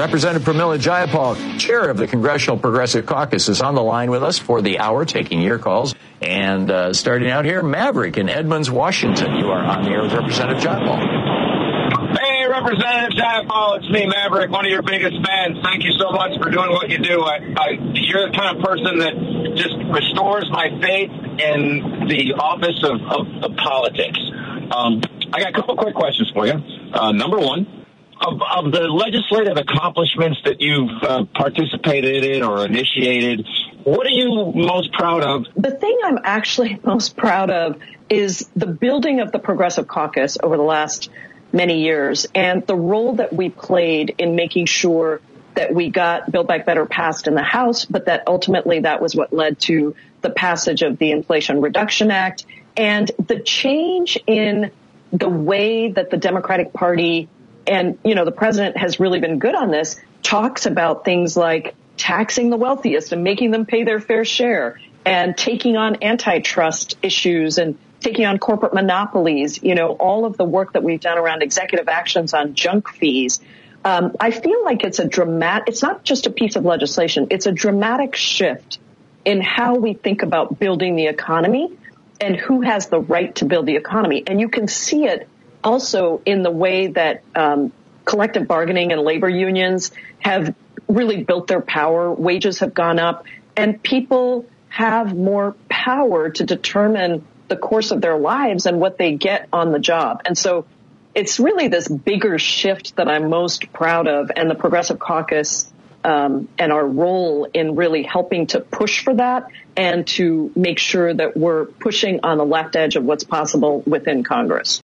Representative Pramila Jayapal, chair of the Congressional Progressive Caucus, is on the line with us for the hour, taking your calls. And uh, starting out here, Maverick in Edmonds, Washington. You are on the air with Representative Jayapal. Hey, Representative Jayapal, it's me, Maverick, one of your biggest fans. Thank you so much for doing what you do. I, I, you're the kind of person that just restores my faith in the office of, of, of politics. Um, I got a couple quick questions for you. Uh, number one, of, of the legislative accomplishments that you've uh, participated in or initiated, what are you most proud of? The thing I'm actually most proud of is the building of the Progressive Caucus over the last many years and the role that we played in making sure that we got Build Back Better passed in the House, but that ultimately that was what led to the passage of the Inflation Reduction Act and the change in the way that the Democratic Party and, you know, the president has really been good on this, talks about things like taxing the wealthiest and making them pay their fair share and taking on antitrust issues and taking on corporate monopolies, you know, all of the work that we've done around executive actions on junk fees. Um, I feel like it's a dramatic, it's not just a piece of legislation, it's a dramatic shift in how we think about building the economy and who has the right to build the economy. And you can see it also in the way that um, collective bargaining and labor unions have really built their power. Wages have gone up, and people have more power to determine the course of their lives and what they get on the job. And so it's really this bigger shift that I'm most proud of, and the Progressive Caucus um, and our role in really helping to push for that and to make sure that we're pushing on the left edge of what's possible within Congress.